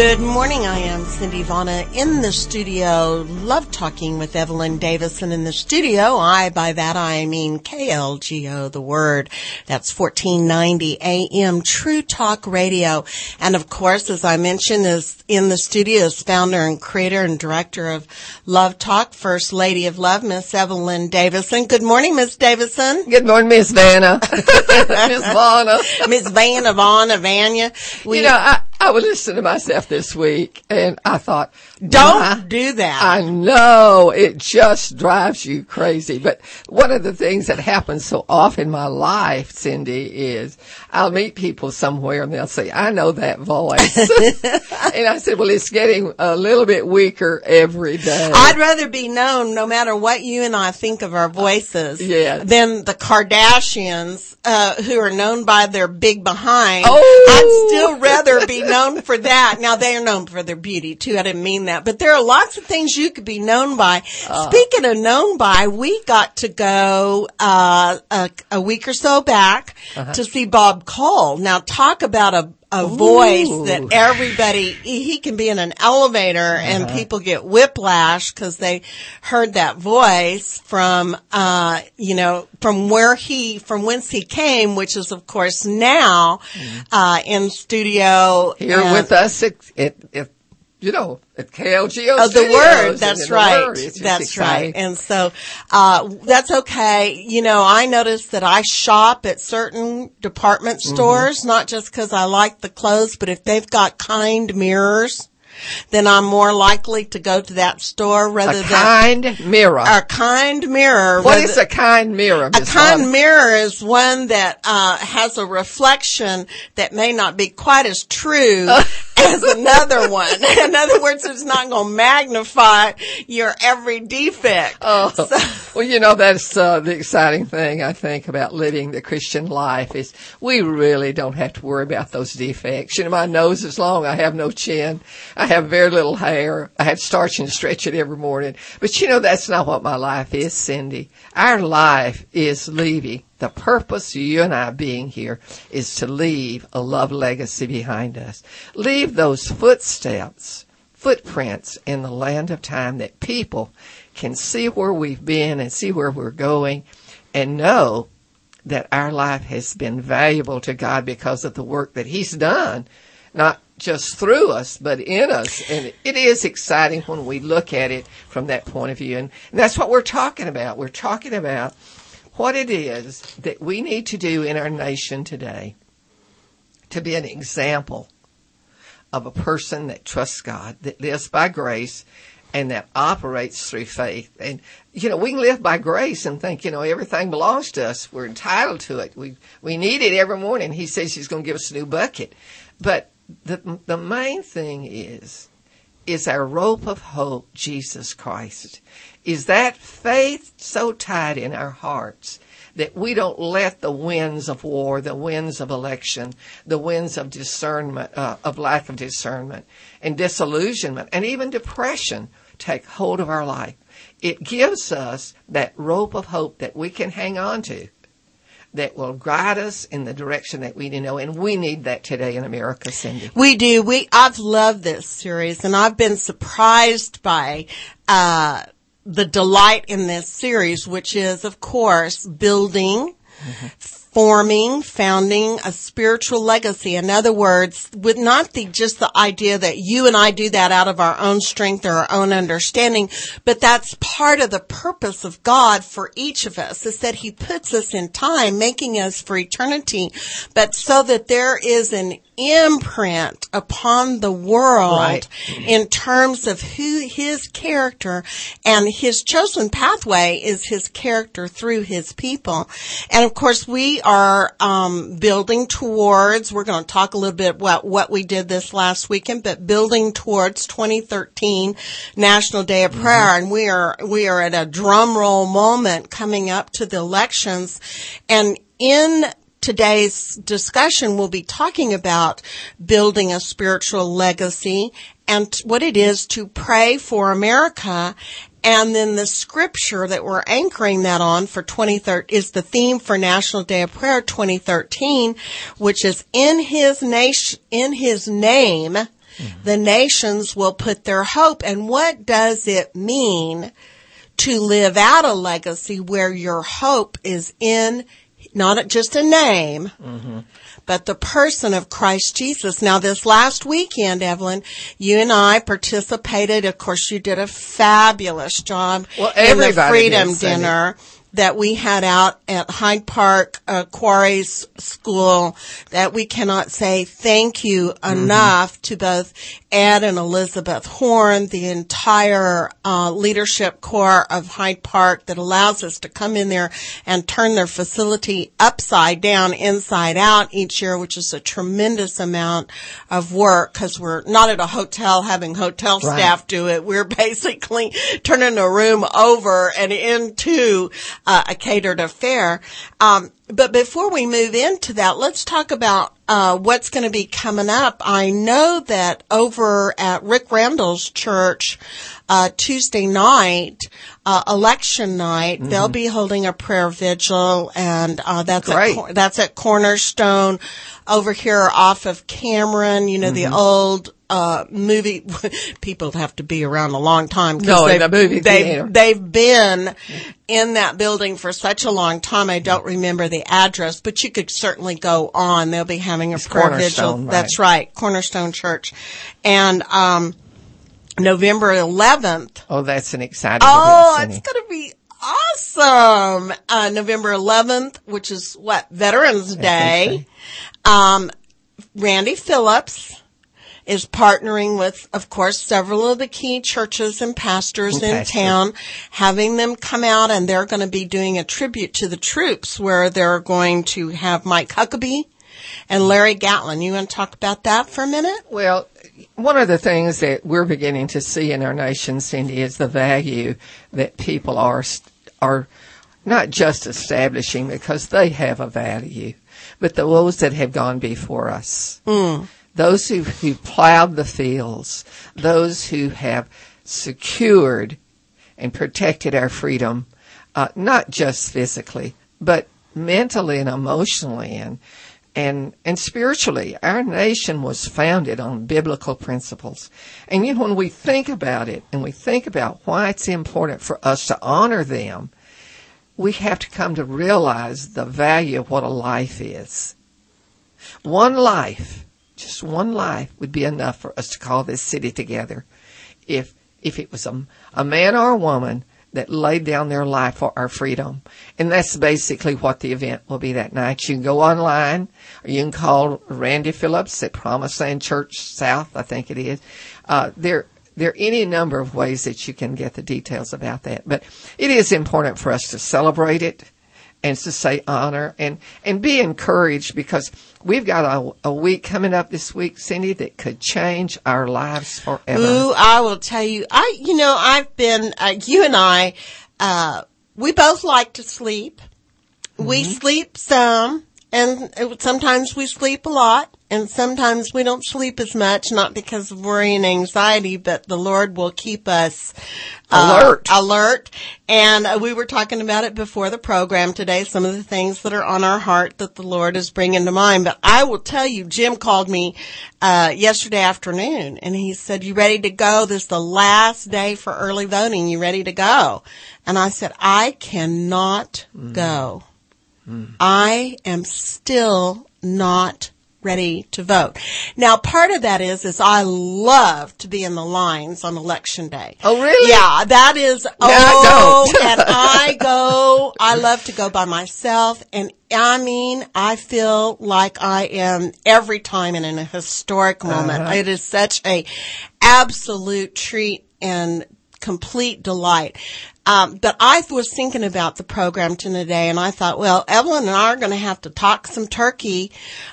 Good morning. I am Cindy Vana in the studio. Love talking with Evelyn Davison in the studio. I, by that I mean KLGO, the word. That's 1490 AM True Talk Radio. And of course, as I mentioned, is in the studio is founder and creator and director of Love Talk, First Lady of Love, Miss Evelyn Davison. Good morning, Miss Davison. Good morning, Miss Vanna. Miss Vana. Miss Vanna, Vana, Vanya. We, you know, I, I was listening to myself this week and I thought, don't do that. I know it just drives you crazy. But one of the things that happens so often in my life, Cindy, is I'll meet people somewhere and they'll say, I know that voice. and I said, well, it's getting a little bit weaker every day. I'd rather be known no matter what you and I think of our voices yes. than the Kardashians, uh, who are known by their big behind. Oh. I'd still rather be known for that. Now they are known for their beauty too. I didn't mean that, but there are lots of things you could be known by. Uh. Speaking of known by, we got to go, uh, a, a, week or so back uh-huh. to see Bob Cole. Now talk about a a Ooh. voice that everybody he can be in an elevator uh-huh. and people get whiplash because they heard that voice from uh you know from where he from whence he came which is of course now mm. uh in studio here and, with us it, it, it you know, at KLGO. Oh, the word. That's right. Word. That's exciting. right. And so, uh, that's okay. You know, I noticed that I shop at certain department mm-hmm. stores, mm-hmm. not just cause I like the clothes, but if they've got kind mirrors, then I'm more likely to go to that store rather a than kind mirror. A kind mirror. What is a kind mirror? A kind mirror is one that uh, has a reflection that may not be quite as true as another one. In other words, it's not going to magnify your every defect. Oh, so. well, you know that's uh, the exciting thing I think about living the Christian life is we really don't have to worry about those defects. You know, my nose is long. I have no chin. I have very little hair. I have to starch and stretch it every morning. But you know, that's not what my life is, Cindy. Our life is leaving. The purpose of you and I being here is to leave a love legacy behind us. Leave those footsteps, footprints in the land of time that people can see where we've been and see where we're going and know that our life has been valuable to God because of the work that He's done, not just through us, but in us. And it is exciting when we look at it from that point of view. And, that's what we're talking about. We're talking about what it is that we need to do in our nation today to be an example of a person that trusts God, that lives by grace, and that operates through faith. And, you know, we can live by grace and think, you know, everything belongs to us. We're entitled to it. We, we need it every morning. He says he's going to give us a new bucket. But the, the main thing is, is our rope of hope, Jesus Christ. Is that faith so tight in our hearts that we don't let the winds of war, the winds of election, the winds of discernment, uh, of lack of discernment and disillusionment and even depression take hold of our life. It gives us that rope of hope that we can hang on to that will guide us in the direction that we need to know. And we need that today in America, Cindy. We do. We, I've loved this series and I've been surprised by, uh, the delight in this series, which is, of course, building, mm-hmm forming, founding a spiritual legacy. In other words, with not the, just the idea that you and I do that out of our own strength or our own understanding, but that's part of the purpose of God for each of us is that He puts us in time, making us for eternity, but so that there is an imprint upon the world right. in terms of who his character and his chosen pathway is his character through his people. And of course we are um, building towards, we're going to talk a little bit about what we did this last weekend, but building towards 2013 National Day of Prayer. Mm-hmm. And we are, we are at a drum roll moment coming up to the elections. And in today's discussion will be talking about building a spiritual legacy and what it is to pray for America. And then the scripture that we're anchoring that on for 2013 is the theme for National Day of Prayer 2013, which is in his nation, in his name, mm-hmm. the nations will put their hope. And what does it mean to live out a legacy where your hope is in not just a name, but the person of Christ Jesus. Now this last weekend, Evelyn, you and I participated. Of course, you did a fabulous job Well, in the Freedom Dinner. Cindy. That we had out at Hyde Park uh, Quarries School that we cannot say thank you enough to both Ed and Elizabeth Horn, the entire uh, leadership core of Hyde Park that allows us to come in there and turn their facility upside down, inside out each year, which is a tremendous amount of work because we're not at a hotel having hotel Right. staff do it. We're basically turning a room over and into uh, a catered affair. Um, but before we move into that, let's talk about uh, what's going to be coming up. I know that over at Rick Randall's church, uh, Tuesday night, uh, election night, they'll be holding a prayer vigil, and uh, that's Great. at that's at Cornerstone over here off of Cameron. You know the old uh, movie. People have to be around a long time. No, in they've- the movie they've, they've been in that building for such a long time. I don't remember the address, but you could certainly go on. They'll be having a prayer vigil. Right. That's right, Cornerstone Church, and um, November 11th. Oh, that's an exciting Oh, event, it's going to be awesome. Uh, November 11th, which is what? Veterans Day. Um, Randy Phillips is partnering with, of course, several of the key churches and pastors And in town, having them come out and they're going to be doing a tribute to the troops where they're going to have Mike Huckabee and Larry Gatlin. You want to talk about that for a minute? Well, one of the things that we're beginning to see in our nation, Cindy, is the value that people are are not just establishing because they have a value, but the those that have gone before us, hmm. Those who who plowed the fields, those who have secured and protected our freedom, uh, not just physically, but mentally and emotionally and and and spiritually. Our nation was founded on biblical principles. And you know, when we think about it and we think about why it's important for us to honor them, we have to come to realize the value of what a life is. One life, just one life would be enough for us to call this city together. If if it was a, a man or a woman that laid down their life for our freedom. And that's basically what the event will be that night. You can go online or you can call Randy Phillips at Promised Land Church South, I think it is. Uh, there, there are any number of ways that you can get the details about that. But it is important for us to celebrate it and to say honor and, and be encouraged because we've got a, a week coming up this week, Cindy, that could change our lives forever. Ooh, I will tell you. I, you know, I've been, uh, you and I, uh, we both like to sleep. We sleep some, and sometimes we sleep a lot, and sometimes we don't sleep as much, not because of worry and anxiety, but the Lord will keep us uh, Alert. alert. And uh, we were talking about it before the program today, some of the things that are on our heart that the Lord is bringing to mind. But I will tell you, Jim called me uh, yesterday afternoon and he said, you ready to go? This is the last day for early voting. You ready to go? And I said, I cannot go. I am still not ready to vote. Now, part of that is, is I love to be in the lines on election day. Oh, really? Yeah, that is, I oh, don't. and I go, I love to go by myself and I mean, I feel like I am every time in a historic moment. Uh-huh. It is such a absolute treat and complete delight. Um, but I was thinking about the program today and I thought, well, Evelyn and I are going to have to talk some turkey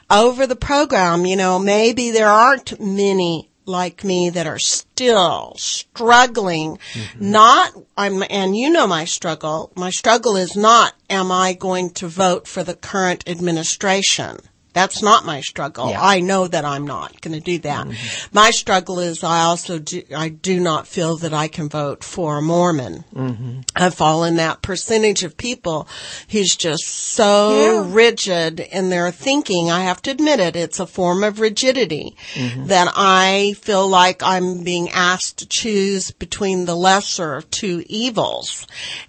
over the program. You know, maybe there aren't many like me that are still struggling. Not, I'm, and you know my struggle. My struggle is not, am I going to vote for the current administration? That's not my struggle. Yeah. I know that I'm not going to do that. My struggle is I also do, I do not feel that I can vote for a Mormon. Mm-hmm. I fall in that percentage of people who's just so Yeah. rigid in their thinking. I have to admit it. It's a form of rigidity that I feel like I'm being asked to choose between the lesser of two evils.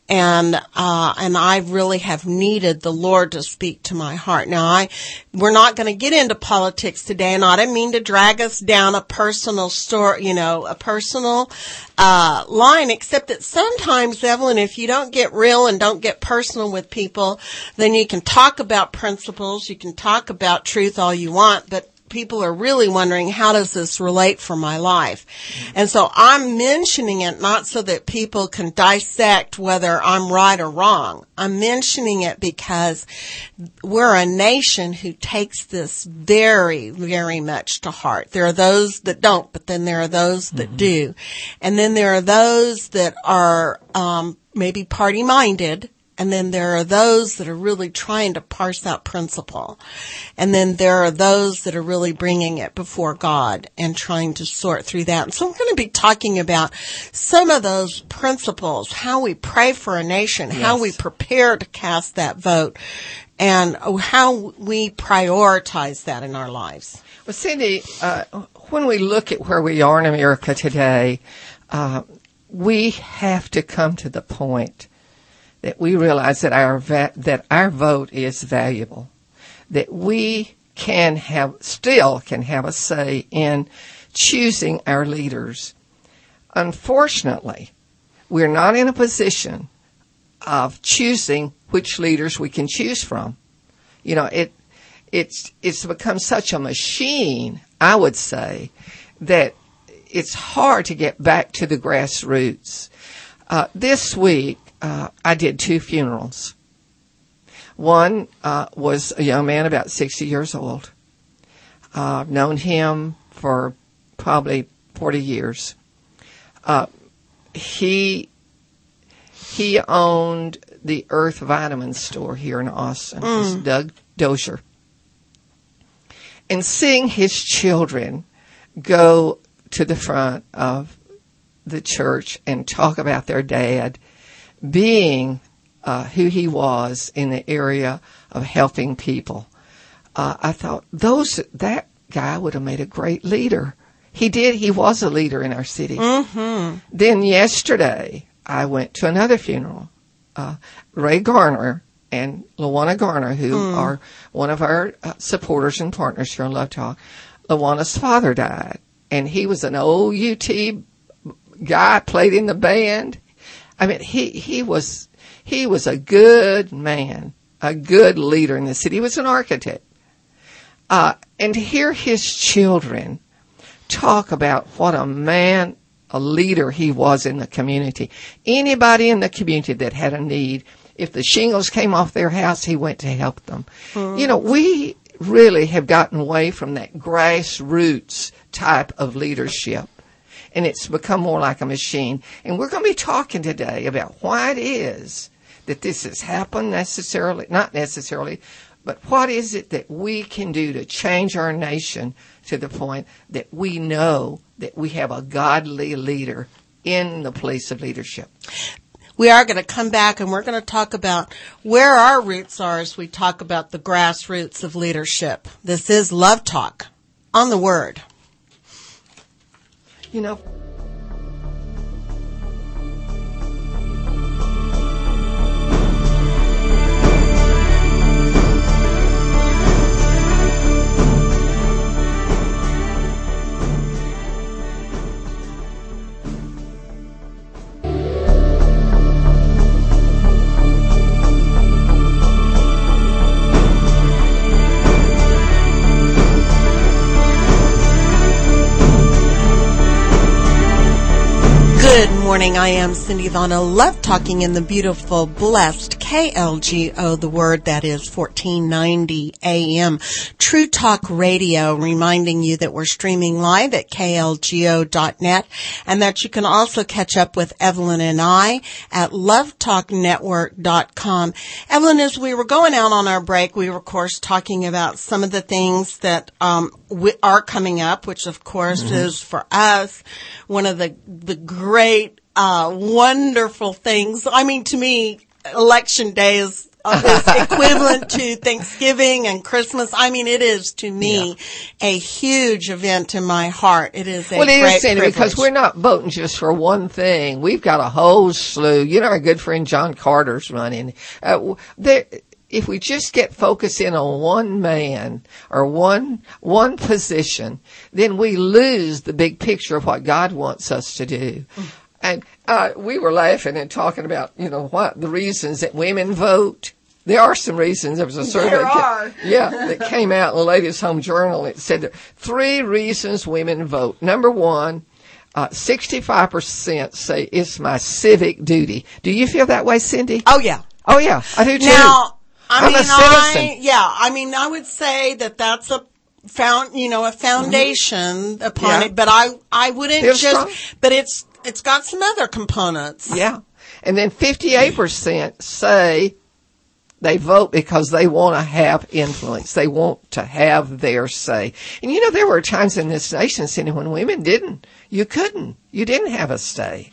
And, uh, and I really have needed the Lord to speak to my heart. Now I, we're not going to get into politics today and I don't mean to drag us down a personal story, you know, a personal, uh, line, except that sometimes, Evelyn, if you don't get real and don't get personal with people, then you can talk about principles, you can talk about truth all you want, but people are really wondering how does this relate for my life? And so I'm mentioning it not so that people can dissect whether I'm right or wrong. I'm mentioning it because we're a nation who takes this very, very much to heart. There are those that don't, but then there are those that do. And then there are those that are, um, maybe party minded. And then there are those that are really trying to parse out principle. And then there are those that are really bringing it before God and trying to sort through that. And so I'm going to be talking about some of those principles, how we pray for a nation, how we prepare to cast that vote, and how we prioritize that in our lives. Well, Cindy, uh, when we look at where we are in America today, uh, we have to come to the point that we realize that our va- that our vote is valuable, that we can have still can have a say in choosing our leaders. Unfortunately, we're not in a position of choosing which leaders we can choose from. You know, it it's it's become such a machine, I would say, that it's hard to get back to the grassroots. Uh, this week, uh, I did two funerals. One uh, was a young man about 60 years old. Uh, I've known him for probably 40 years. Uh, he he owned the Earth Vitamin store here in Austin. It was Doug Dozier. And seeing his children go to the front of the church and talk about their dad being uh, who he was in the area of helping people, uh, I thought those that guy would have made a great leader. He did. He was a leader in our city. Then yesterday, I went to another funeral. Uh, Ray Garner and Lawana Garner, who are one of our uh, supporters and partners here on Love Talk. Lawana's father died, and he was an old UT guy, played in the band. I mean, he he was he was a good man, a good leader in the city. He was an architect, uh, and to hear his children talk about what a man, a leader he was in the community. Anybody in the community that had a need, if the shingles came off their house, he went to help them. You know, we really have gotten away from that grassroots type of leadership. And it's become more like a machine. And we're going to be talking today about why it is that this has happened necessarily, not necessarily, but what is it that we can do to change our nation to the point that we know that we have a godly leader in the place of leadership? we are going to come back and we're going to talk about where our roots are as we talk about the grassroots of leadership. This is Love Talk on the Word. You know, morning. I am Cindy Vano, love talking in the beautiful, blessed KLGO, the word that is 1490 AM. True Talk Radio, reminding you that we're streaming live at klgo.net and that you can also catch up with Evelyn and I at lovetalknetwork.com. Evelyn, as we were going out on our break, we were of course talking about some of the things that um, we are coming up, which of course mm-hmm. is for us one of the the great uh, wonderful things. I mean, to me, election day is, uh, is equivalent to Thanksgiving and Christmas. I mean, it is to me yeah. a huge event in my heart. It is a well, it is, Sandy, because we're not voting just for one thing. We've got a whole slew. You know, our good friend John Carter's running. Uh, there, if we just get focused in on one man or one one position, then we lose the big picture of what God wants us to do. Mm. And uh, we were laughing and talking about, you know, what the reasons that women vote. There are some reasons. There was a survey. There are. yeah, that came out in the Ladies' Home Journal. It said there three reasons women vote. Number one, uh, 65% say it's my civic duty. Do you feel that way, Cindy? Oh yeah. Oh yeah, I do too. Now, I I'm mean, a citizen. I, yeah, I mean, I would say that that's a found, you know, a foundation mm-hmm. upon Yeah. it, but I, I wouldn't Feels just, strong. but it's, it's got some other components. Yeah. And then 58% say they vote because they want to have influence. They want to have their say. And you know, there were times in this nation, Cindy, when women didn't. You couldn't. You didn't have a say.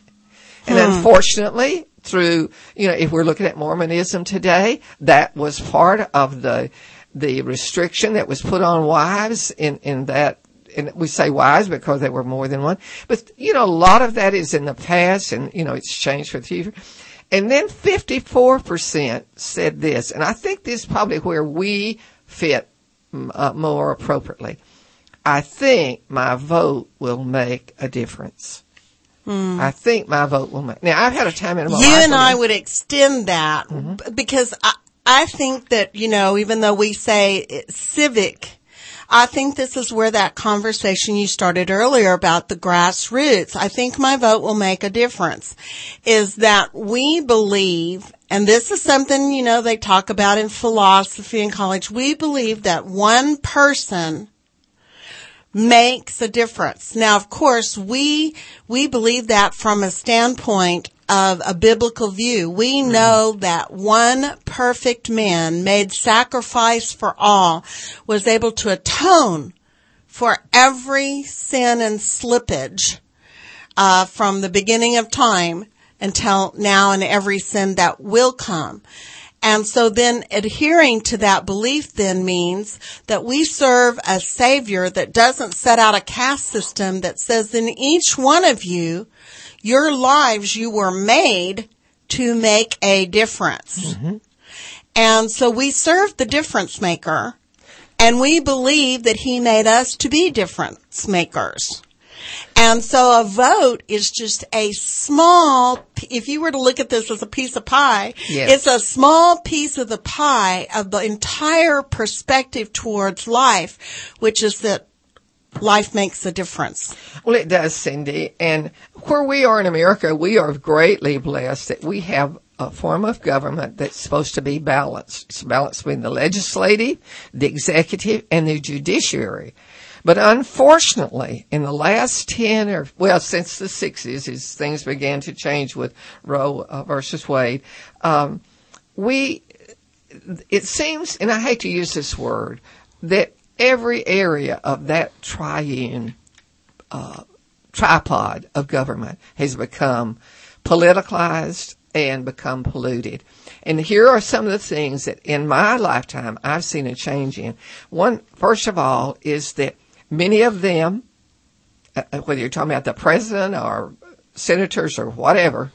And hmm. unfortunately, through, you know, if we're looking at Mormonism today, that was part of the, the restriction that was put on wives in, in that and we say wives because there were more than one. But, you know, a lot of that is in the past and, you know, it's changed for the future. And then 54% said this, and I think this is probably where we fit mm, uh, more appropriately. I think my vote will make a difference. I think my vote will make. Now, I've had a time in my you life. and when I would extend that Mm-hmm. because I, I think that, you know, even though we say civic, I think this is where that conversation you started earlier about the grassroots. I think my vote will make a difference is that we believe, and this is something, you know, they talk about in philosophy in college. We believe that one person makes a difference. Now, of course, we, we believe that from a standpoint of a biblical view. We know that one perfect man made sacrifice for all was able to atone for every sin and slippage, uh, from the beginning of time until now and every sin that will come. And so then adhering to that belief then means that we serve a savior that doesn't set out a caste system that says in each one of you, your lives you were made to make a difference. Mm-hmm. And so we serve the difference maker and we believe that he made us to be difference makers. And so a vote is just a small, if you were to look at this as a piece of pie, Yes. it's a small piece of the pie of the entire perspective towards life, which is that life makes a difference. Well, it does, Cindy. And where we are in America, we are greatly blessed that we have a form of government that's supposed to be balanced. It's balanced between the legislative, the executive, and the judiciary. But unfortunately, in the last 10 or, well, since the 60s, as things began to change with Roe uh, versus Wade, um, we, it seems, and I hate to use this word, that every area of that triune uh, tripod of government has become politicalized and become polluted. And here are some of the things that in my lifetime I've seen a change in. One, first of all, is that many of them, uh, whether you're talking about the president or senators or whatever,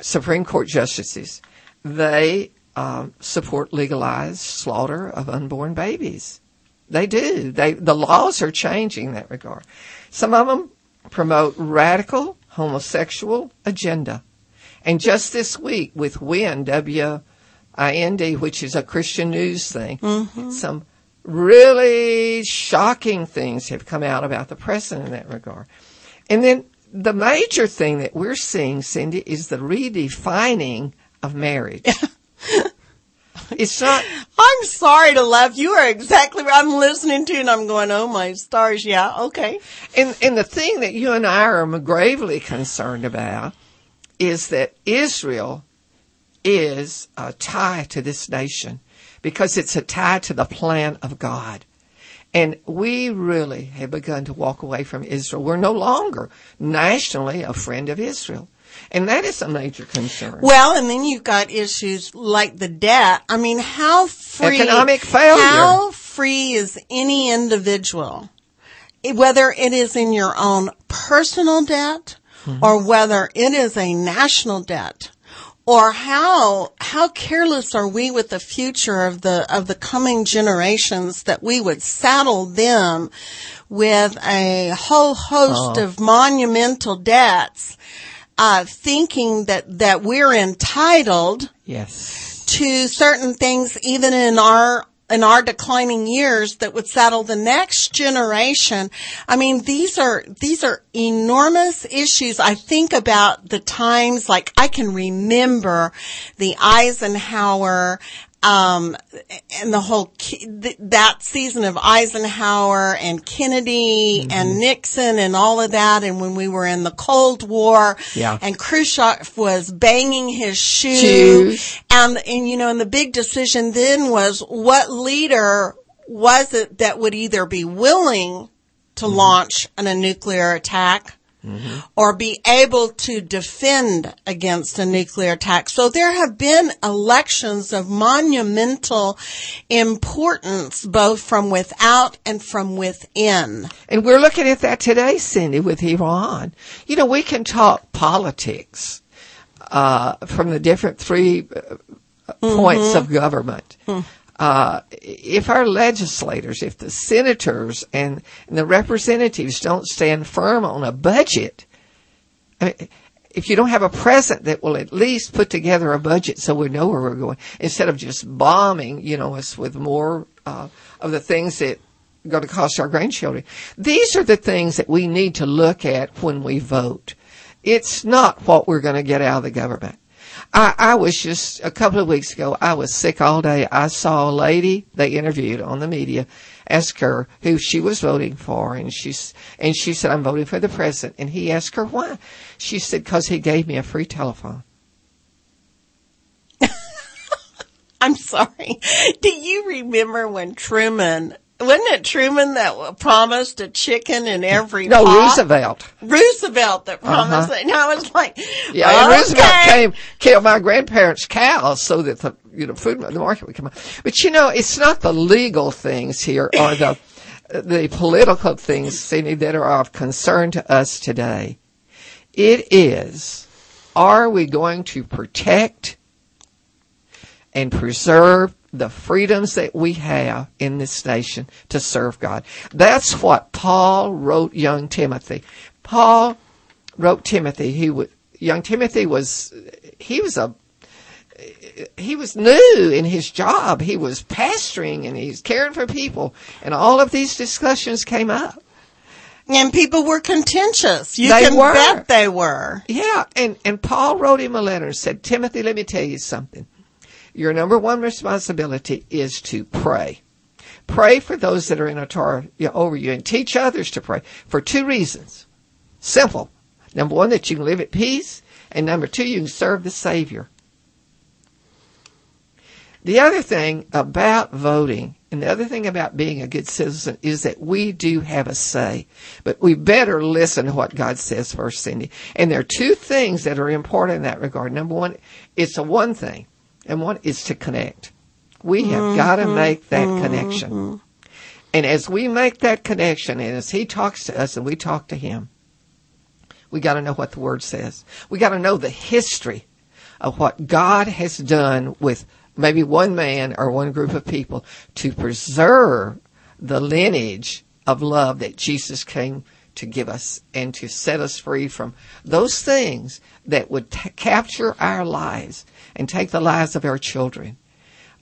Supreme Court justices, they um, support legalized slaughter of unborn babies. They do. They the laws are changing in that regard. Some of them promote radical homosexual agenda. And just this week with WIN, W-I-N-D, which is a Christian news thing, mm-hmm. some really shocking things have come out about the president in that regard. And then the major thing that we're seeing, Cindy, is the redefining of marriage. It's not. I'm sorry to laugh. You are exactly what I'm listening to and I'm going, oh my stars. Yeah. Okay. And, and the thing that you and I are gravely concerned about is that Israel is uh, a tie to this nation because it's a tie to the plan of God. And we really have begun to walk away from Israel. We're no longer nationally a friend of Israel. And that is a major concern. Well, and then you've got issues like the debt. I mean, how free economic failure. How free is any individual, whether it is in your own personal debt mm-hmm. or whether it is a national debt? or how how careless are we with the future of the of the coming generations that we would saddle them with a whole host uh-huh. of monumental debts uh, thinking that that we're entitled yes to certain things even in our in our declining years that would saddle the next generation. I mean, these are, these are enormous issues. I think about the times, like I can remember the Eisenhower um, and the whole that season of Eisenhower and Kennedy mm-hmm. and Nixon and all of that, and when we were in the Cold War, yeah. and Khrushchev was banging his shoe, Shoes. and and you know, and the big decision then was what leader was it that would either be willing to mm-hmm. launch an, a nuclear attack Mm-hmm. or be able to defend against a nuclear attack. So there have been elections of monumental importance both from without and from within. And we're looking at that today, Cindy, with Iran. You know, we can talk politics uh, from the different three uh, points mm-hmm. of government. Mm-hmm uh, if our legislators, if the senators and, and, the representatives don't stand firm on a budget, I mean, if you don't have a president that will at least put together a budget so we know where we're going, instead of just bombing, you know, us with more uh, of the things that are going to cost our grandchildren. These are the things that we need to look at when we vote. It's not what we're going to get out of the government. I, I was just a couple of weeks ago. I was sick all day. I saw a lady they interviewed on the media ask her who she was voting for, and she's and she said, "I'm voting for the president." And he asked her why. She said, "Because he gave me a free telephone." I'm sorry. Do you remember when Truman wasn't it Truman that promised a chicken in every no pot? Roosevelt Roosevelt that promised uh-huh. it. And I was like, yeah, okay. Roosevelt came killed my grandparents' cows so that the you know food the market would come up. But you know, it's not the legal things here or the the political things, Cindy, that are of concern to us today. It is, are we going to protect and preserve the freedoms that we have in this nation to serve God. That's what Paul wrote young Timothy. Paul wrote Timothy. He was, young Timothy was, he was a, he was new in his job. He was pastoring and he's caring for people. And all of these discussions came up. And people were contentious. You they can were. bet they were. Yeah. And, and Paul wrote him a letter and said, Timothy, let me tell you something. Your number one responsibility is to pray. Pray for those that are in authority over you and teach others to pray for two reasons. Simple. Number one, that you can live at peace. And number two, you can serve the Savior. The other thing about voting and the other thing about being a good citizen is that we do have a say, but we better listen to what God says first, Cindy. And there are two things that are important in that regard. Number one, it's a one thing and one is to connect. We have mm-hmm. got to make that mm-hmm. connection. And as we make that connection, and as He talks to us and we talk to Him, we got to know what the Word says. We got to know the history of what God has done with maybe one man or one group of people to preserve the lineage of love that Jesus came to give us and to set us free from those things that would t- capture our lives and take the lives of our children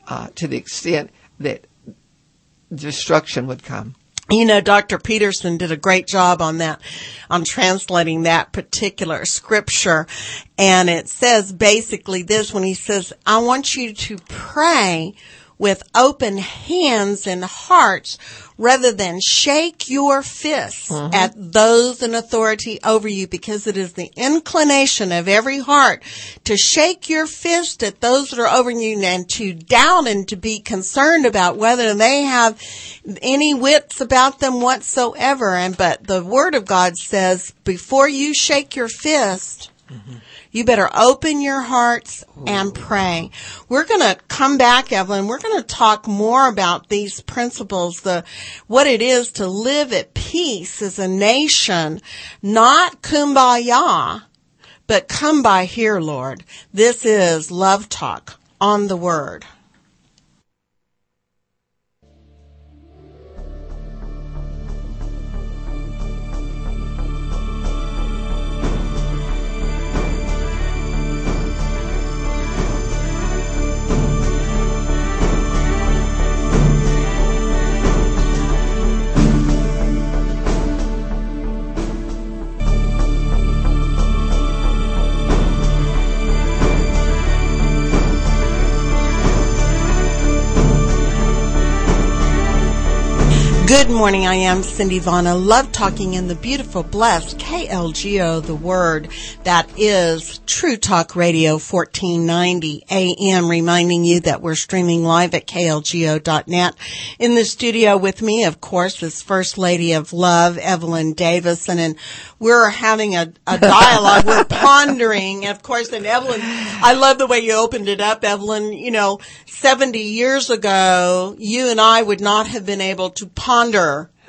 uh, to the extent that destruction would come. you know, Dr. Peterson did a great job on that, on translating that particular scripture. And it says basically this when he says, I want you to pray with open hands and hearts rather than shake your fists mm-hmm. at those in authority over you because it is the inclination of every heart to shake your fist at those that are over you and to doubt and to be concerned about whether they have any wits about them whatsoever. And but the word of God says before you shake your fist, mm-hmm you better open your hearts and pray. We're going to come back, Evelyn. We're going to talk more about these principles, the, what it is to live at peace as a nation, not kumbaya, but come by here, Lord. This is Love Talk on the Word. Good morning. I am Cindy Vaughn. Love talking in the beautiful, blessed KLGO, the word that is True Talk Radio 1490 AM, reminding you that we're streaming live at klgo.net. In the studio with me, of course, is First Lady of Love, Evelyn Davison, and we're having a, a dialogue. we're pondering, of course, and Evelyn, I love the way you opened it up, Evelyn. You know, 70 years ago, you and I would not have been able to ponder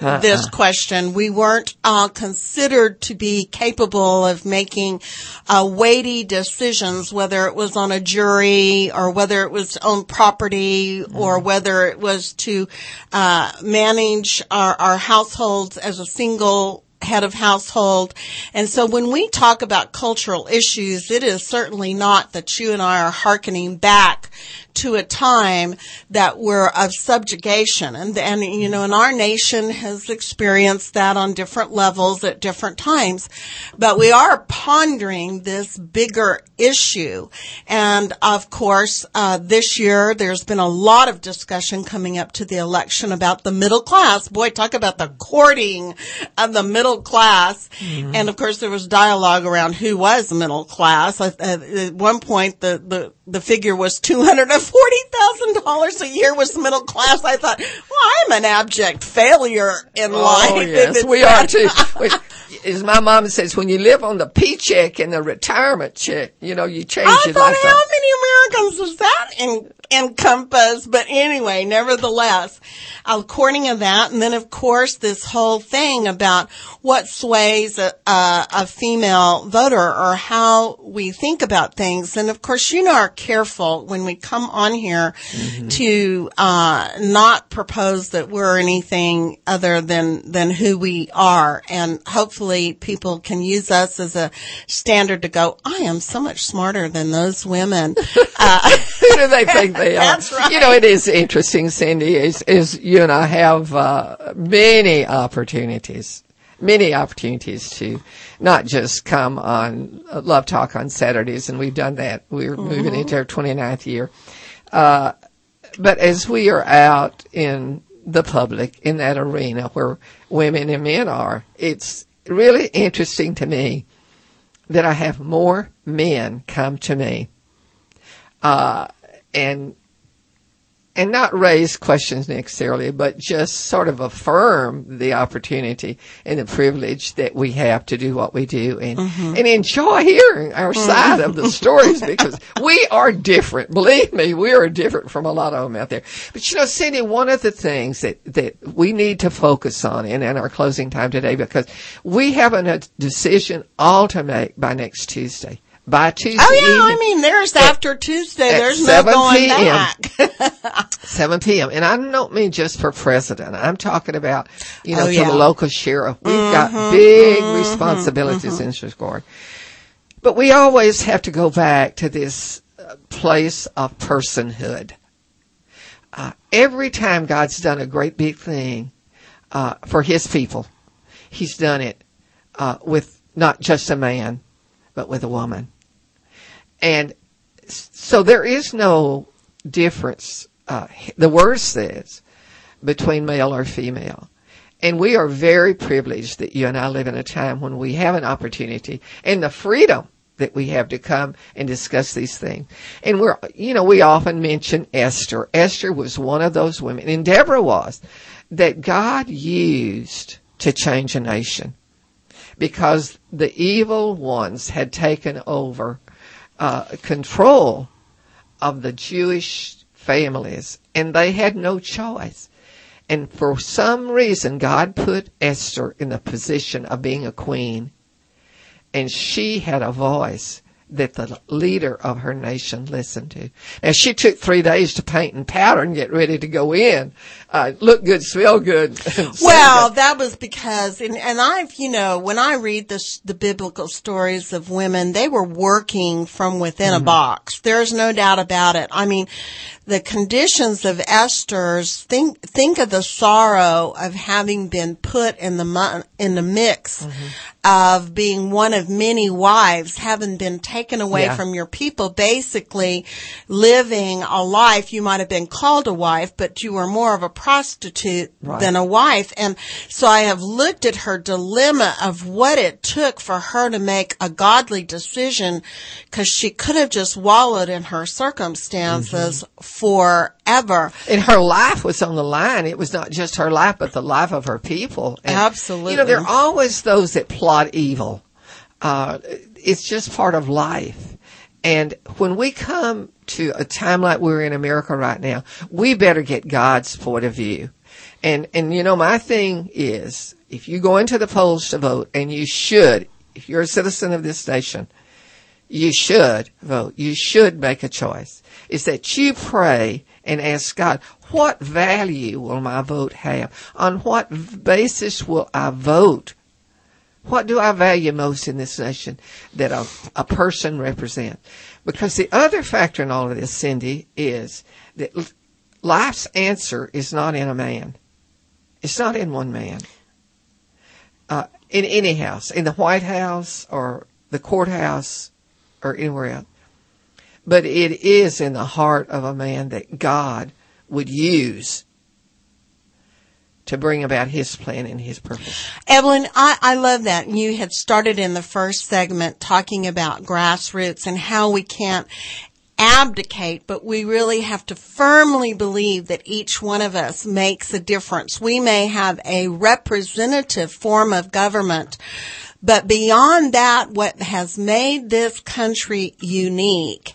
uh-uh. this question. We weren't uh, considered to be capable of making uh, weighty decisions, whether it was on a jury or whether it was on property mm. or whether it was to uh, manage our, our households as a single head of household. And so when we talk about cultural issues, it is certainly not that you and I are hearkening back to a time that were of subjugation. And, and, you know, and our nation has experienced that on different levels at different times. But we are pondering this bigger issue. And of course, uh, this year there's been a lot of discussion coming up to the election about the middle class. Boy, talk about the courting of the middle class. Mm-hmm. And of course, there was dialogue around who was middle class. At, at one point, the, the, the figure was $240,000 a year was middle class, I thought, well, I'm an abject failure in oh, life. Yes, we are too. As my mom says, when you live on the paycheck and the retirement check, you know, you change I your life. How many Americans does that in, encompass? But anyway, nevertheless, according to that, and then of course this whole thing about what sways a, a, a female voter or how we think about things. And of course, you know, are careful when we come on here mm-hmm. to uh, not propose that we're anything other than than who we are, and hopefully people can use us as a standard to go. I am so much smarter than those women. Uh, who do they think they are? That's right. You know, it is interesting, Cindy. Is is you and I have uh, many opportunities many opportunities to not just come on uh, Love Talk on Saturdays, and we've done that. We're mm-hmm. moving into our 29th year. Uh, but as we are out in the public, in that arena where women and men are, it's really interesting to me that I have more men come to me. Uh, and and not raise questions necessarily, but just sort of affirm the opportunity and the privilege that we have to do what we do and, mm-hmm. and enjoy hearing our mm-hmm. side of the stories because we are different. Believe me, we are different from a lot of them out there. But you know, Cindy, one of the things that, that we need to focus on in, in our closing time today because we have a decision all to make by next Tuesday by Tuesday. Oh yeah, evening, I mean, there's at, after Tuesday. There's no going PM, back. 7 p.m. And I don't mean just for president. I'm talking about, you know, oh, yeah. for the local sheriff. We've mm-hmm, got big mm-hmm, responsibilities mm-hmm. in Chicago. But we always have to go back to this uh, place of personhood. Uh, every time God's done a great big thing, uh, for his people. He's done it uh, with not just a man, but with a woman. And so there is no difference, uh, the word says, between male or female. And we are very privileged that you and I live in a time when we have an opportunity and the freedom that we have to come and discuss these things. And we're, you know, we often mention Esther. Esther was one of those women, and Deborah was, that God used to change a nation because the evil ones had taken over uh, control of the Jewish families, and they had no choice. And for some reason, God put Esther in the position of being a queen, and she had a voice that the leader of her nation listened to. And she took three days to paint and powder and get ready to go in. Uh, look good, smell good. well, that was because, and, and I've, you know, when I read the, the biblical stories of women, they were working from within mm-hmm. a box. There's no doubt about it. I mean, the conditions of Esther's, think, think of the sorrow of having been put in the, in the mix mm-hmm. of being one of many wives, having been taken away yeah. from your people, basically living a life. You might have been called a wife, but you were more of a prostitute right. than a wife. And so I have looked at her dilemma of what it took for her to make a godly decision because she could have just wallowed in her circumstances mm-hmm forever. And her life was on the line. It was not just her life, but the life of her people. And, Absolutely. You know, there are always those that plot evil. Uh, it's just part of life. And when we come to a time like we're in America right now, we better get God's point of view. And, and you know, my thing is, if you go into the polls to vote, and you should, if you're a citizen of this nation, you should vote. You should make a choice. Is that you pray and ask God, what value will my vote have? On what basis will I vote? What do I value most in this nation that a, a person represents? Because the other factor in all of this, Cindy, is that life's answer is not in a man. It's not in one man. Uh, in any house, in the White House or the courthouse, or anywhere else. But it is in the heart of a man that God would use to bring about his plan and his purpose. Evelyn, I, I love that. You had started in the first segment talking about grassroots and how we can't abdicate, but we really have to firmly believe that each one of us makes a difference. We may have a representative form of government but beyond that, what has made this country unique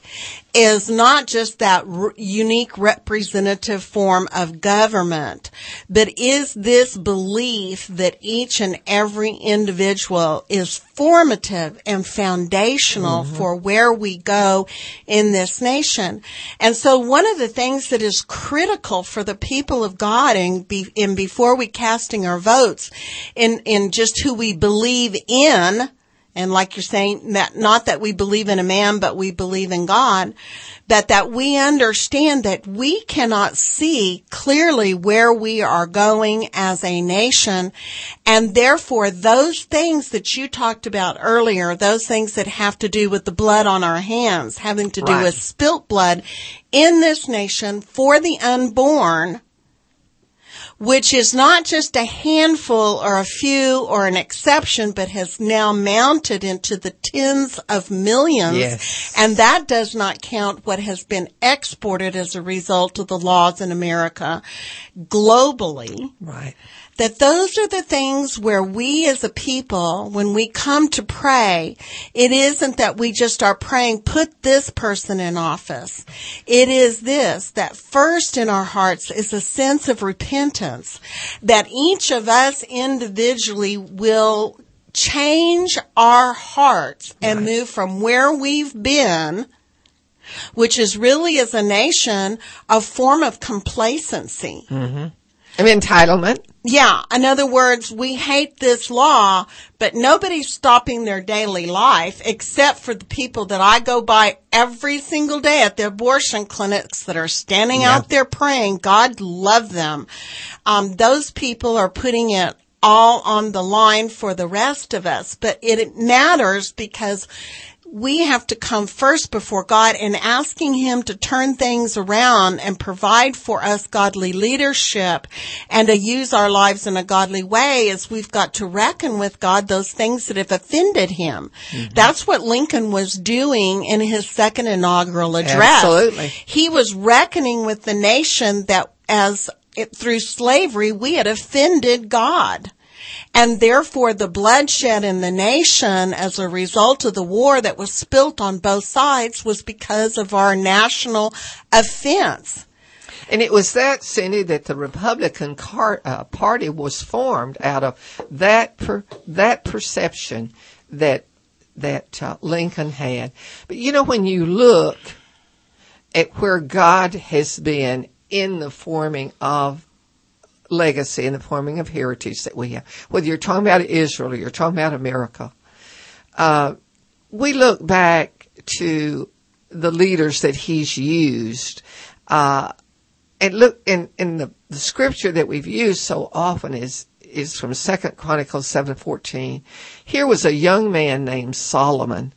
is not just that r- unique representative form of government, but is this belief that each and every individual is formative and foundational mm-hmm. for where we go in this nation. And so one of the things that is critical for the people of God and, be, and before we casting our votes in, in just who we believe in, and like you're saying, that not that we believe in a man, but we believe in God, but that we understand that we cannot see clearly where we are going as a nation. And therefore, those things that you talked about earlier, those things that have to do with the blood on our hands, having to do right. with spilt blood in this nation for the unborn, which is not just a handful or a few or an exception, but has now mounted into the tens of millions. Yes. And that does not count what has been exported as a result of the laws in America globally. Right that those are the things where we as a people, when we come to pray, it isn't that we just are praying, put this person in office. It is this, that first in our hearts is a sense of repentance, that each of us individually will change our hearts and right. move from where we've been which is really as a nation a form of complacency. Mm-hmm An entitlement. Yeah. In other words, we hate this law, but nobody's stopping their daily life except for the people that I go by every single day at the abortion clinics that are standing Yeah. out there praying. God love them. Um, those people are putting it all on the line for the rest of us, but it matters because we have to come first before God and asking Him to turn things around and provide for us godly leadership and to use our lives in a godly way as we've got to reckon with God those things that have offended Him. Mm-hmm. That's what Lincoln was doing in his second inaugural address. Absolutely. He was reckoning with the nation that as it, through slavery we had offended God. And therefore the bloodshed in the nation as a result of the war that was spilt on both sides was because of our national offense. And it was that, Cindy, that the Republican car, uh, Party was formed out of that per, that perception that that uh, Lincoln had. But you know, when you look at where God has been in the forming of legacy and the forming of heritage that we have, whether you're talking about Israel or you're talking about America, uh, we look back to the leaders that He's used. Uh, and look in in the, the scripture that we've used so often is is from Second Chronicles seven fourteen. Here was a young man named Solomon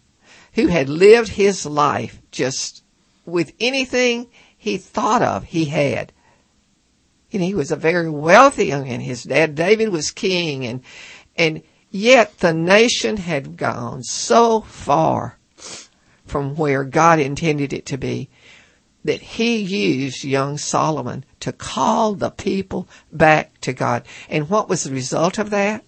who had lived his life just with anything he thought of he had. Know, he was a very wealthy young man. His dad David was king and and yet the nation had gone so far from where God intended it to be that he used young Solomon to call the people back to God. And what was the result of that?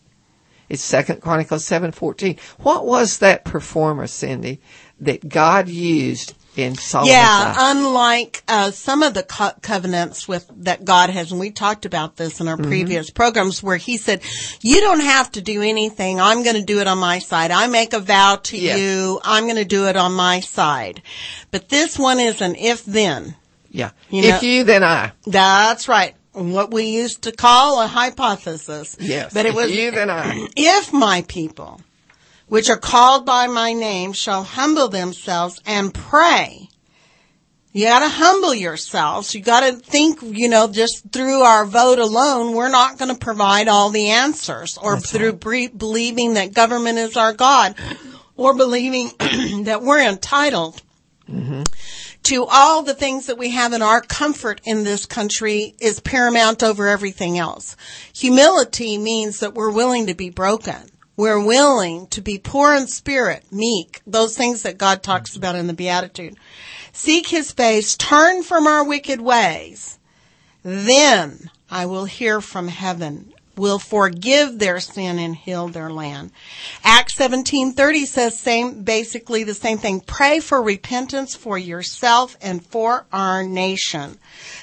It's Second Chronicles seven fourteen. What was that performer, Cindy, that God used in Solomon's Yeah, unlike uh, some of the co- covenants with that God has, and we talked about this in our previous programs, where He said, "You don't have to do anything. I'm going to do it on my side. I make a vow to Yes. you. I'm going to do it on my side." But this one is an if-then. yeah. You if know- you, then I. That's right. What we used to call a hypothesis. Yes. But it if was you, then I. if my people, which are called by my name, shall humble themselves and pray. You gotta humble yourselves. You gotta think, you know, just through our vote alone, we're not gonna provide all the answers or through bre- believing that government is our God or believing that we're entitled mm-hmm. to all the things that we have in our comfort in this country is paramount over everything else. Humility means that we're willing to be broken. We're willing to be poor in spirit, meek, those things that God talks about in the Beatitude. Seek His face, turn from our wicked ways. Then I will hear from heaven, will forgive their sin and heal their land. Acts 17:30 says same basically the same thing. Pray for repentance for yourself and for our nation.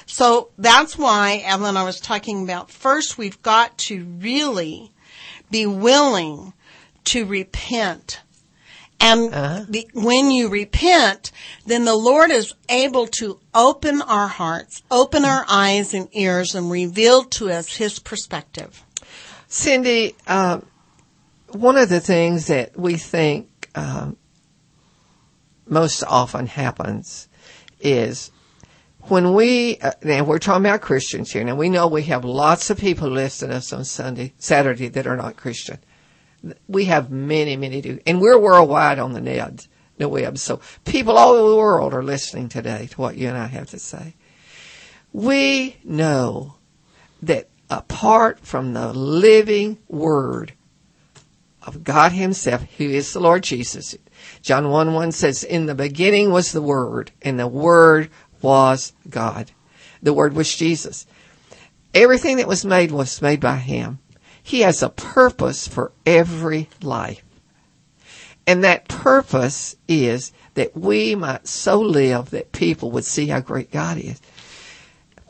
So that's why Evelyn I was talking about first we've got to really be willing to repent. And be, when you repent, then the Lord is able to open our hearts, open our eyes and ears, and reveal to us His perspective. Cindy, um, one of the things that we think um, most often happens is when we, uh, now we're talking about Christians here. Now we know we have lots of people listening to us on Sunday, Saturday that are not Christian. We have many, many do, and we're worldwide on the net, the web. So people all over the world are listening today to what you and I have to say. We know that apart from the living word of God himself, who is the Lord Jesus, John 1 1 says, in the beginning was the word, and the word was God. The word was Jesus. Everything that was made was made by him. He has a purpose for every life. And that purpose is that we might so live that people would see how great God is.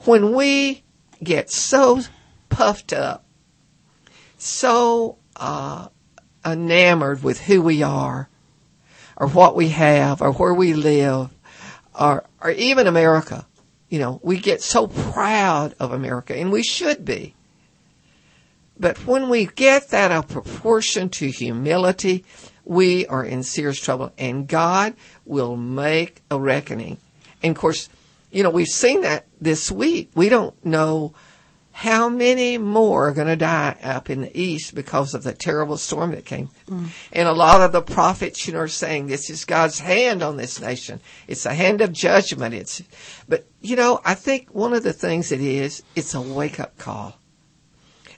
When we get so puffed up, so uh, enamored with who we are, or what we have, or where we live, or, or even America, You know, we get so proud of America, and we should be. But when we get that out of proportion to humility, we are in serious trouble, and God will make a reckoning. And of course, you know, we've seen that this week. We don't know how many more are going to die up in the east because of the terrible storm that came. Mm. And a lot of the prophets, you know, are saying this is God's hand on this nation. It's a hand of judgment. It's, but you know, I think one of the things it is, it's a wake up call.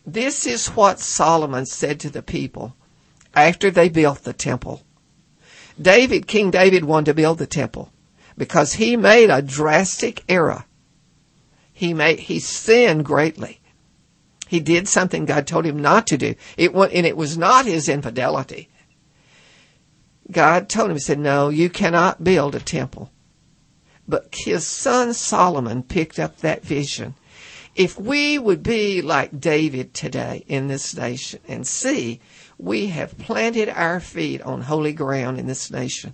This is what Solomon said to the people after they built the temple. David, King David wanted to build the temple because he made a drastic error. He made, he sinned greatly. He did something God told him not to do. It and it was not his infidelity. God told him, he said, no, you cannot build a temple. But his son Solomon picked up that vision. If we would be like David today in this nation and see we have planted our feet on holy ground in this nation.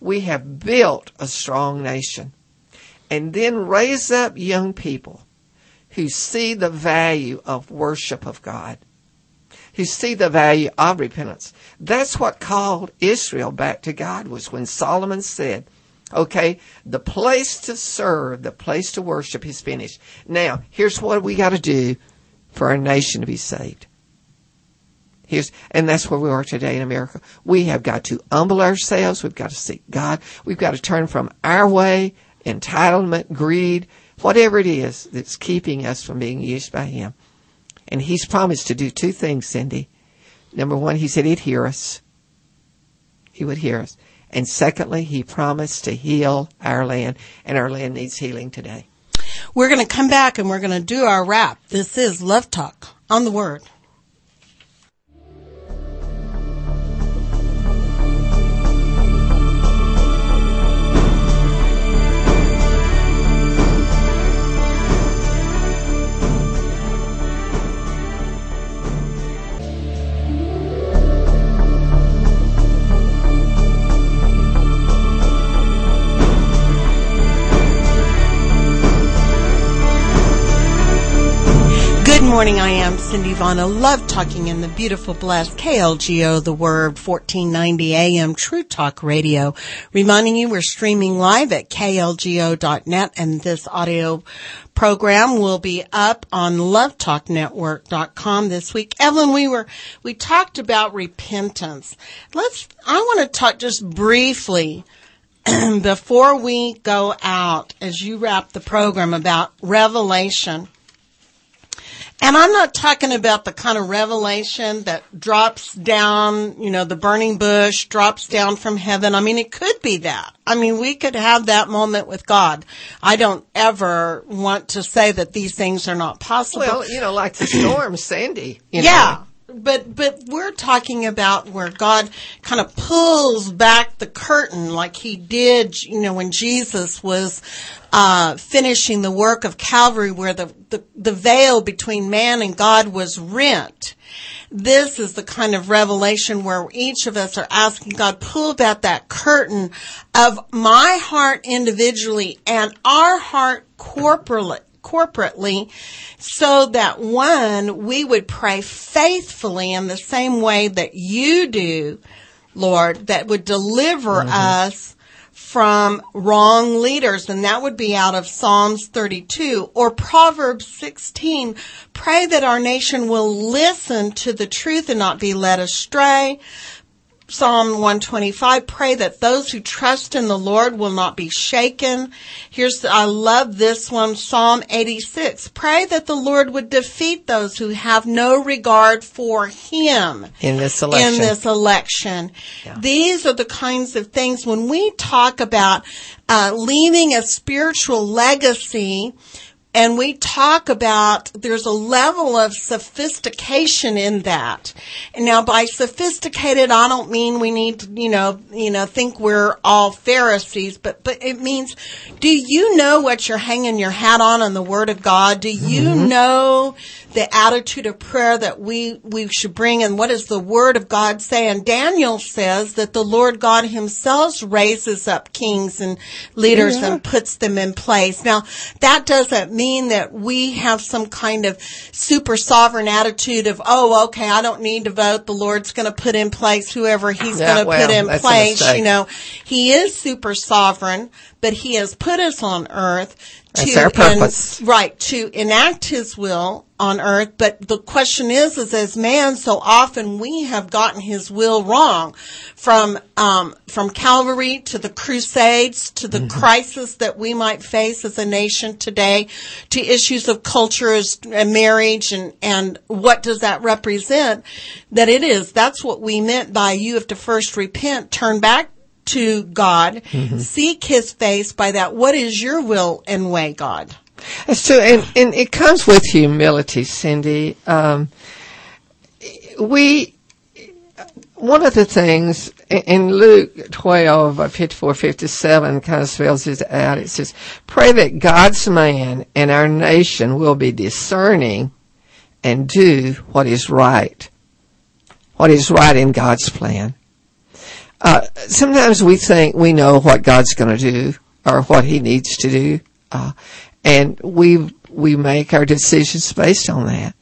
We have built a strong nation. And then raise up young people who see the value of worship of God, who see the value of repentance. That's what called Israel back to God was when Solomon said, okay, the place to serve, the place to worship is finished. Now, here's what we got to do for our nation to be saved. Here's, and that's where we are today in America. We have got to humble ourselves. We've got to seek God. We've got to turn from our way, entitlement, greed, whatever it is that's keeping us from being used by Him. And He's promised to do two things, Cindy. Number one, He said He'd hear us. He would hear us. And secondly, He promised to heal our land, and our land needs healing today. We're going to come back and we're going to do our wrap. This is Love Talk on the Word. Morning. I am Cindy. I love talking in the beautiful, blessed KLGO, the word 1490 AM True Talk Radio. Reminding you we're streaming live at klgo.net and this audio program will be up on lovetalknetwork.com this week. Evelyn, we were, we talked about repentance. Let's, I want to talk just briefly before we go out as you wrap the program about revelation and I'm not talking about the kind of revelation that drops down, you know, the burning bush drops down from heaven. I mean, it could be that. I mean, we could have that moment with God. I don't ever want to say that these things are not possible. Well, you know, like the storm, Sandy. yeah. Know but but we're talking about where God kind of pulls back the curtain like he did you know when Jesus was uh, finishing the work of Calvary where the, the the veil between man and God was rent. This is the kind of revelation where each of us are asking God pull back that curtain of my heart individually and our heart corporately corporately so that one, we would pray faithfully in the same way that you do, Lord, that would deliver mm-hmm. us from wrong leaders. And that would be out of Psalms 32 or Proverbs 16. Pray that our nation will listen to the truth and not be led astray. Psalm 125, pray that those who trust in the Lord will not be shaken. Here's, I love this one, Psalm 86. Pray that the Lord would defeat those who have no regard for Him. In this election. In this election. Yeah. These are the kinds of things when we talk about, uh, leaving a spiritual legacy, and we talk about there's a level of sophistication in that. And now by sophisticated, I don't mean we need to, you know, you know, think we're all Pharisees, but, but it means, do you know what you're hanging your hat on in the Word of God? Do you mm-hmm. know the attitude of prayer that we, we should bring and what does the word of God say? And Daniel says that the Lord God himself raises up kings and leaders Yeah. and puts them in place. Now, that doesn't mean that we have some kind of super sovereign attitude of, oh, okay, I don't need to vote. The Lord's going to put in place whoever he's Yeah, going to well, put in place. You know, he is super sovereign, but he has put us on earth to en- right to enact his will on earth but the question is is as man so often we have gotten his will wrong from um, from calvary to the crusades to the crisis that we might face as a nation today to issues of culture and marriage and and what does that represent that it is that's what we meant by you have to first repent turn back to God, seek His face by that. What is your will and way, God? That's true, and, and it comes with humility, Cindy. Um, we, one of the things in- Luke 12, uh, 54, 57 kind of spells it out. It says, pray that God's man and our nation will be discerning and do what is right. What is right in God's plan. Uh, sometimes we think we know what God's going to do or what He needs to do, uh, and we we make our decisions based on that,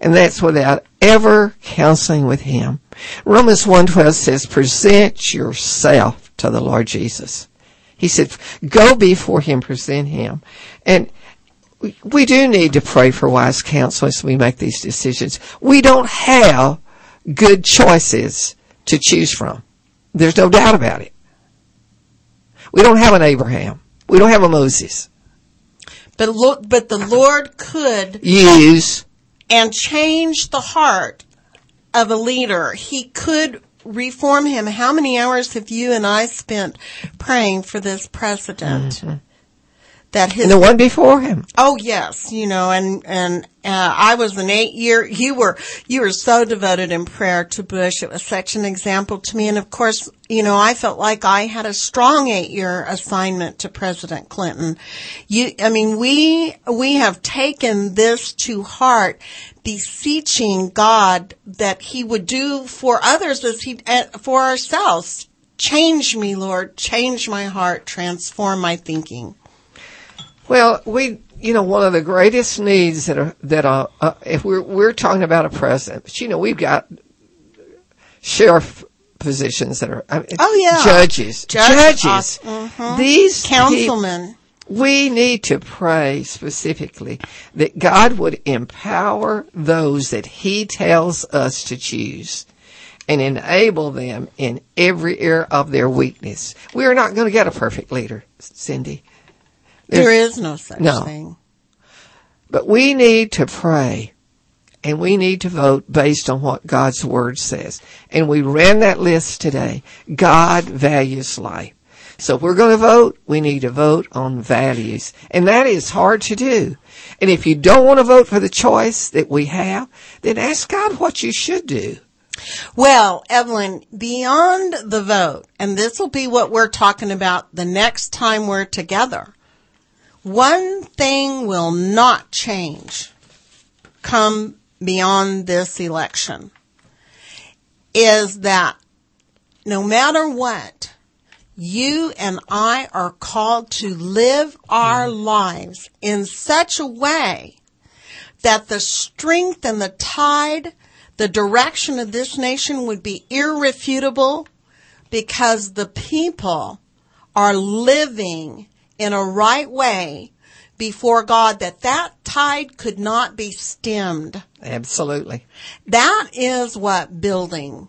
and that's without ever counseling with Him. Romans one twelve says, "Present yourself to the Lord Jesus." He said, "Go before Him, present Him," and we do need to pray for wise counsel as we make these decisions. We don't have good choices to choose from. There's no doubt about it. We don't have an Abraham. We don't have a Moses. But look, but the Lord could Use and change the heart of a leader. He could reform him. How many hours have you and I spent praying for this president? Mm-hmm. That his and the one before him. Oh yes, you know, and and uh, I was an eight year. You were you were so devoted in prayer to Bush. It was such an example to me, and of course, you know, I felt like I had a strong eight year assignment to President Clinton. You, I mean, we we have taken this to heart, beseeching God that He would do for others as He uh, for ourselves. Change me, Lord. Change my heart. Transform my thinking. Well, we, you know, one of the greatest needs that are, that are, uh, if we're, we're talking about a president, but you know, we've got sheriff positions that are, I mean, Oh, yeah. judges, Judge- judges. uh, mhm. These councilmen. Councilman. we need to pray specifically that God would empower those that He tells us to choose and enable them in every area of their weakness. We are not going to get a perfect leader, Cindy. There is no such No. thing. But we need to pray and we need to vote based on what God's word says. And we ran that list today. God values life. So if we're going to vote, we need to vote on values. And that is hard to do. And if you don't want to vote for the choice that we have, then ask God what you should do. Well, Evelyn, beyond the vote, and this will be what we're talking about the next time we're together, one thing will not change come beyond this election is that no matter what, you and I are called to live our mm-hmm. lives in such a way that the strength and the tide, the direction of this nation would be irrefutable because the people are living in a right way before God that that tide could not be stemmed. Absolutely. That is what building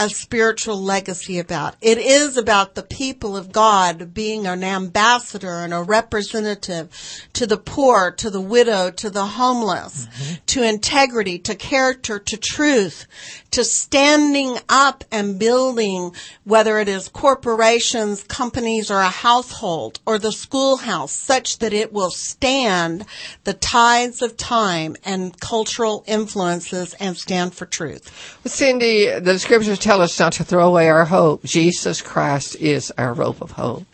a spiritual legacy about. It is about the people of God being an ambassador and a representative to the poor, to the widow, to the homeless, mm-hmm. to integrity, to character, to truth, to standing up and building, whether it is corporations, companies, or a household, or the schoolhouse, such that it will stand the tides of time and cultural influences and stand for truth. Cindy, the scriptures tell us not to throw away our hope. Jesus Christ is our rope of hope.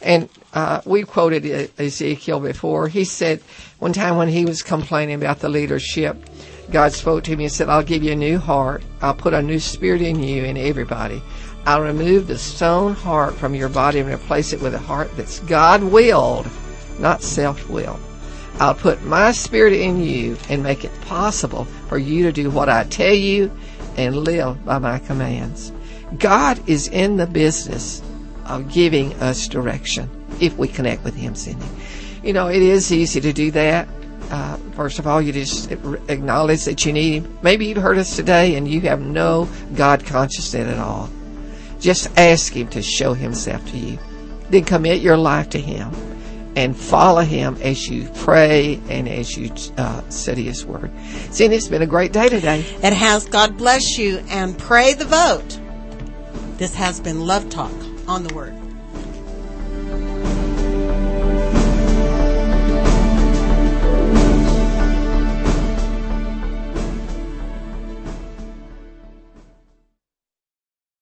And uh, we quoted Ezekiel before. He said one time when he was complaining about the leadership, God spoke to me and said, I'll give you a new heart. I'll put a new spirit in you and everybody. I'll remove the stone heart from your body and replace it with a heart that's God willed, not self willed. I'll put my spirit in you and make it possible for you to do what I tell you and live by my commands. God is in the business of giving us direction if we connect with Him, Cindy. You know, it is easy to do that. Uh, first of all, you just acknowledge that you need Him. Maybe you've heard us today and you have no God consciousness at all. Just ask Him to show Himself to you. Then commit your life to Him and follow Him as you pray and as you uh, study His Word. Cindy, it's been a great day today. It has. God bless you and pray the vote. This has been Love Talk on the Word.